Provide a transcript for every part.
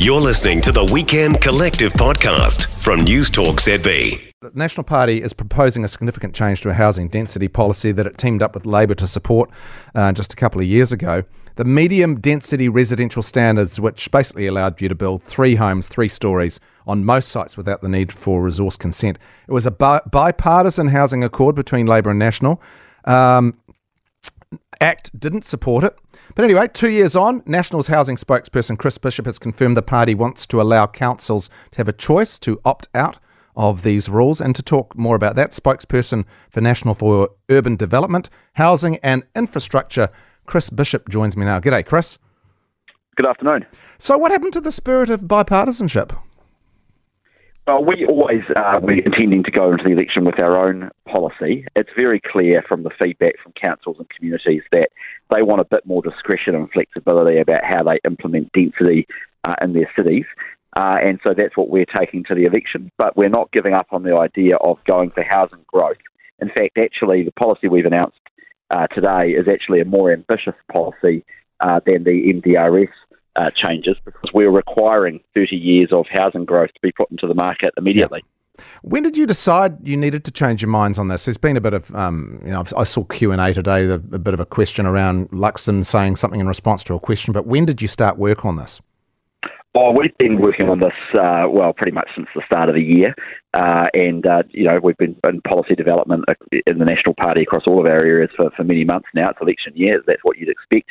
You're listening to the Weekend Collective podcast from News Talk ZB. The National Party is proposing a significant change to a housing density policy that it teamed up with Labor to support uh, just a couple of years ago. The medium density residential standards, which basically allowed you to build three homes, three stories on most sites without the need for resource consent. It was a bi- bipartisan housing accord between Labor and National. Um, ACT didn't support it. But anyway, two years on, National's housing spokesperson Chris Bishop has confirmed the party wants to allow councils to have a choice to opt out of these rules. And to talk more about that, spokesperson for National for Urban Development, Housing and Infrastructure, Chris Bishop joins me now. G'day, Chris. Good afternoon. So, what happened to the spirit of bipartisanship? Well, we always uh, we're intending to go into the election with our own policy. It's very clear from the feedback from councils and communities that they want a bit more discretion and flexibility about how they implement density uh, in their cities. Uh, and so that's what we're taking to the election. But we're not giving up on the idea of going for housing growth. In fact, actually, the policy we've announced uh, today is actually a more ambitious policy uh, than the MDRS uh, changes because we're requiring 30 years of housing growth to be put into the market immediately. Yeah. When did you decide you needed to change your minds on this? There's been a bit of, um, you know, I saw Q and A today, a bit of a question around Luxon saying something in response to a question. But when did you start work on this? Oh, we've been working on this, uh, well, pretty much since the start of the year. Uh, and, uh, you know, we've been in policy development in the National Party across all of our areas for, for many months now. It's election year; that's what you'd expect.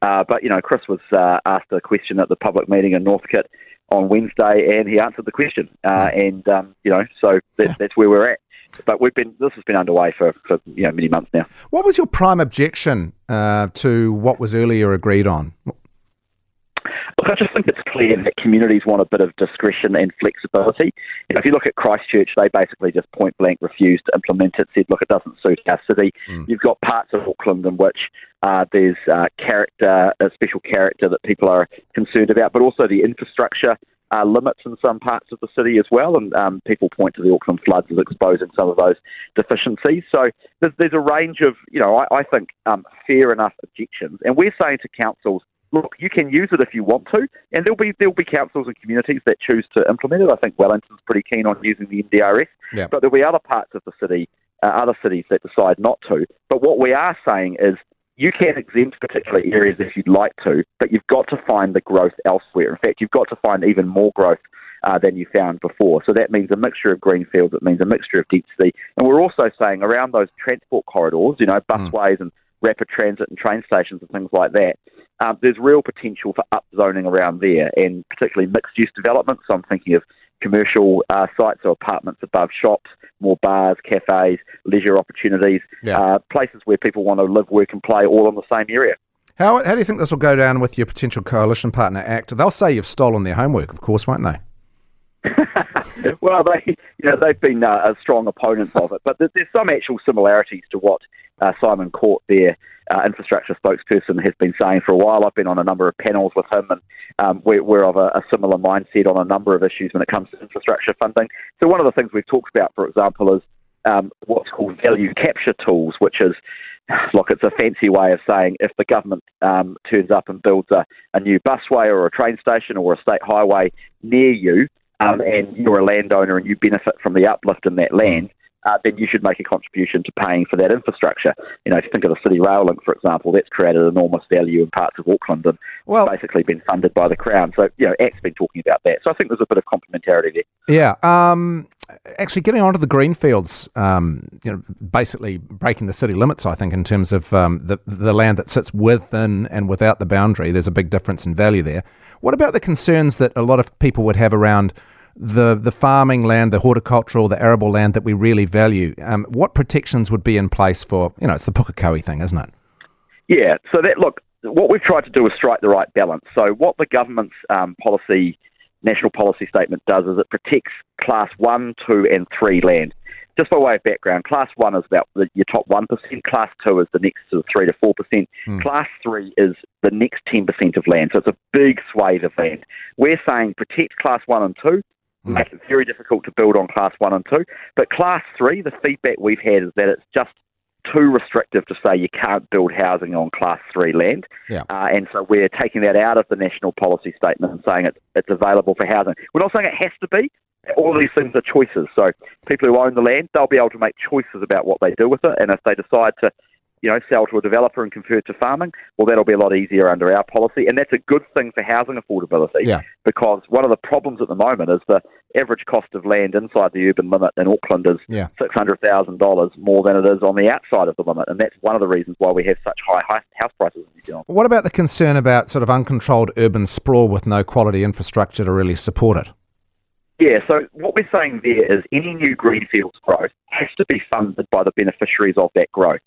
Uh, but, you know, Chris was uh, asked a question at the public meeting in Northcote on Wednesday, and he answered the question. Uh, hmm. and, um, you know, so that's, that's where we're at. But we've been this has been underway for, for you know many months now. What was your prime objection uh, to what was earlier agreed on? Look, I just think it's clear that communities want a bit of discretion and flexibility. You know, if you look at Christchurch, they basically just point blank refused to implement it, said, look, it doesn't suit our city. Mm. You've got parts of Auckland in which uh, there's uh, character, a special character that people are concerned about, but also the infrastructure uh, limits in some parts of the city as well, and um, people point to the Auckland floods as exposing some of those deficiencies. So there's, there's a range of, you know, I, I think um, fair enough objections, and we're saying to councils look, you can use it if you want to, and there'll be there'll be councils and communities that choose to implement it. I think Wellington's pretty keen on using the MDRS, yep. but there'll be other parts of the city, uh, other cities that decide not to. But what we are saying is. You can exempt particular areas if you'd like to, but you've got to find the growth elsewhere. In fact, you've got to find even more growth uh, than you found before. So that means a mixture of greenfields, it means a mixture of density. And we're also saying around those transport corridors, you know, busways mm. and rapid transit and train stations and things like that, um, there's real potential for upzoning around there, and particularly mixed-use development. So I'm thinking of commercial uh, sites or apartments above shops, more bars, cafes, leisure opportunities, yeah. uh, places where people want to live, work, and play all in the same area. How, how do you think this will go down with your potential coalition partner, ACT? They'll say you've stolen their homework, of course, won't they? well, they, you know, they've been uh, strong opponents of it, but there's, there's some actual similarities to what uh, Simon Court, their uh, infrastructure spokesperson, has been saying for a while. I've been on a number of panels with him, and um, we're, we're, of a, a, similar mindset on a number of issues when it comes to infrastructure funding. So, one of the things we've talked about, for example, is um, what's called value capture tools, which is look, it's a fancy way of saying if the government um, turns up and builds a, a, new busway or a train station or a state highway near you, um, and you're a landowner and you benefit from the uplift in that land, uh, then you should make a contribution to paying for that infrastructure. You know, if you think of the City Rail Link, for example, that's created enormous value in parts of Auckland and well, basically been funded by the Crown. So, you know, ACT's been talking about that. So I think there's a bit of complementarity there. Yeah. Um, actually, getting onto the greenfields, um, you know, basically breaking the city limits, I think, in terms of um, the, the land that sits within and without the boundary, there's a big difference in value there. What about the concerns that a lot of people would have around the the farming land, the horticultural, the arable land that we really value. Um, what protections would be in place for you know it's the Pukekohe thing, isn't it? Yeah. So that look, what we've tried to do is strike the right balance. So what the government's um, policy, national policy statement does is it protects class one, two, and three land. Just by way of background, class one is about the, your top one percent. Class two is the next sort of three to four percent. Mm. Class three is the next ten percent of land. So it's a big swathe of land. We're saying protect class one and two. Make it very difficult to build on class one and two. But class three, the feedback we've had is that it's just too restrictive to say you can't build housing on Class 3 land. Yeah. Uh, and so we're taking that out of the national policy statement and saying it, it's available for housing. We're not saying it has to be. All these things are choices. So people who own the land, they'll be able to make choices about what they do with it. And if they decide to you know, sell to a developer and convert to farming, well, that'll be a lot easier under our policy. And that's a good thing for housing affordability Yeah. because one of the problems at the moment is the average cost of land inside the urban limit in Auckland is Yeah. $600,000 more than it is on the outside of the limit. And that's one of the reasons why we have such high high house prices in New Zealand. What about the concern about sort of uncontrolled urban sprawl with no quality infrastructure to really support it? Yeah, so what we're saying there is any new greenfields growth has to be funded by the beneficiaries of that growth.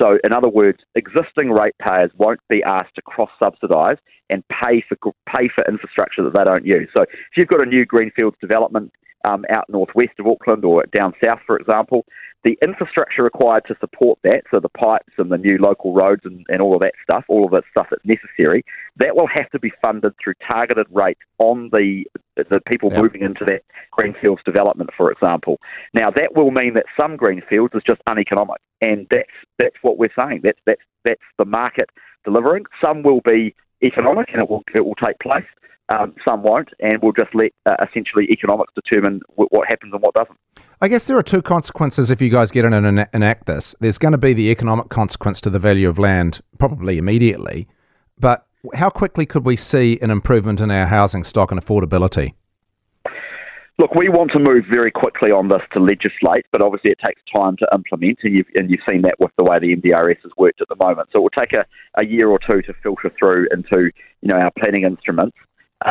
So, in other words, existing ratepayers won't be asked to cross subsidise and pay for pay for infrastructure that they don't use. So, if you've got a new greenfields development um, out northwest of Auckland or down south, for example, the infrastructure required to support that, so the pipes and the new local roads and, and all of that stuff, all of that stuff that's necessary, that will have to be funded through targeted rates on the the people Yep. moving into that greenfields development, for example. Now that will mean that some greenfields is just uneconomic, and that's that's what we're saying. That's that's that's the market delivering. Some will be economic, and it will it will take place. Um, some won't, and we'll just let uh, essentially economics determine w- what happens and what doesn't. I guess there are two consequences if you guys get in and ena- enact this. There's going to be the economic consequence to the value of land, probably immediately. But how quickly could we see an improvement in our housing stock and affordability? Look, we want to move very quickly on this to legislate, but obviously it takes time to implement, and you've, and you've seen that with the way the MDRS has worked at the moment. So it will take a, a year or two to filter through into you know our planning instruments.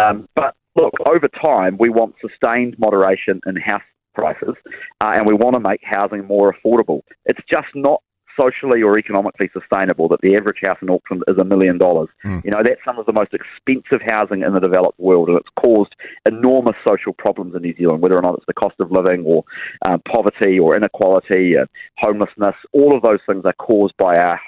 Um, but look, over time, we want sustained moderation in house prices, uh, and we want to make housing more affordable. It's just not socially or economically sustainable that the average house in Auckland is a million dollars. You know, that's some of the most expensive housing in the developed world, and it's caused enormous social problems in New Zealand, whether or not it's the cost of living or um, poverty or inequality, uh, homelessness. All of those things are caused by our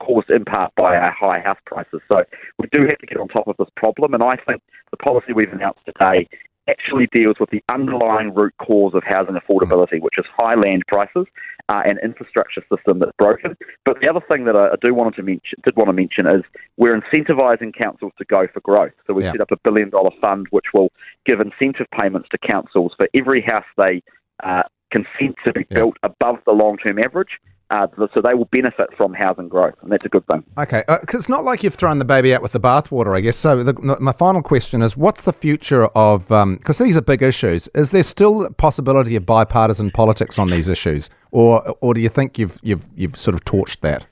caused in part by our high house prices. So we do have to get on top of this problem, and I think the policy we've announced today actually deals with the underlying root cause of housing affordability, which is high land prices uh, and infrastructure system that's broken. But the other thing that I, I do want to mention, did want to mention, is we're incentivising councils to go for growth. So we've Yeah. set up a billion dollar fund which will give incentive payments to councils for every house they uh, consent to be Yeah. built above the long term average. Uh, so they will benefit from housing growth, and that's a good thing. Okay, because it's not like you've thrown the baby out with the bathwater, I guess. So the, my final question is, what's the future of? Because these are big issues. Is there still a possibility of bipartisan politics on these issues, or or do you think you've you've you've sort of torched that?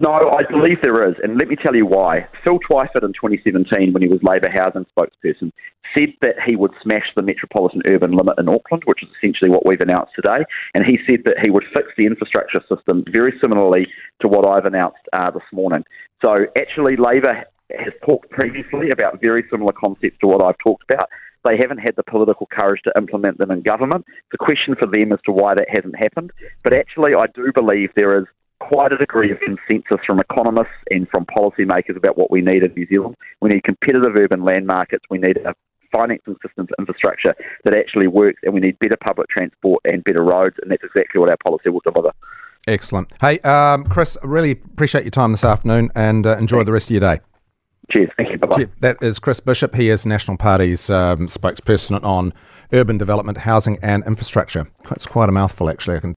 No, I believe there is, and let me tell you why. Phil Twyford in 2017, when he was Labor housing spokesperson, said that he would smash the metropolitan urban limit in Auckland, which is essentially what we've announced today. And he said that he would fix the infrastructure system very similarly to what I've announced uh, this morning. So actually, Labor has talked previously about very similar concepts to what I've talked about. They haven't had the political courage to implement them in government. The question for them as to why that hasn't happened. But actually, I do believe there is quite a degree of consensus from economists and from policymakers about what we need in New Zealand. We need competitive urban land markets. We need a financing system for infrastructure that actually works, and we need better public transport and better roads, and that's exactly what our policy will deliver. Excellent. Hey, um, Chris, really appreciate your time this afternoon, and uh, enjoy the rest of your day. Cheers. Thank you. Bye bye. That is Chris Bishop. He is National Party's um, spokesperson on urban development, housing, and infrastructure. It's quite a mouthful, actually. I can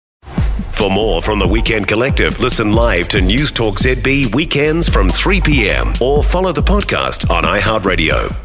For more from the Weekend Collective, listen live to News Talk ZB weekends from 3 p.m. or follow the podcast on iHeartRadio.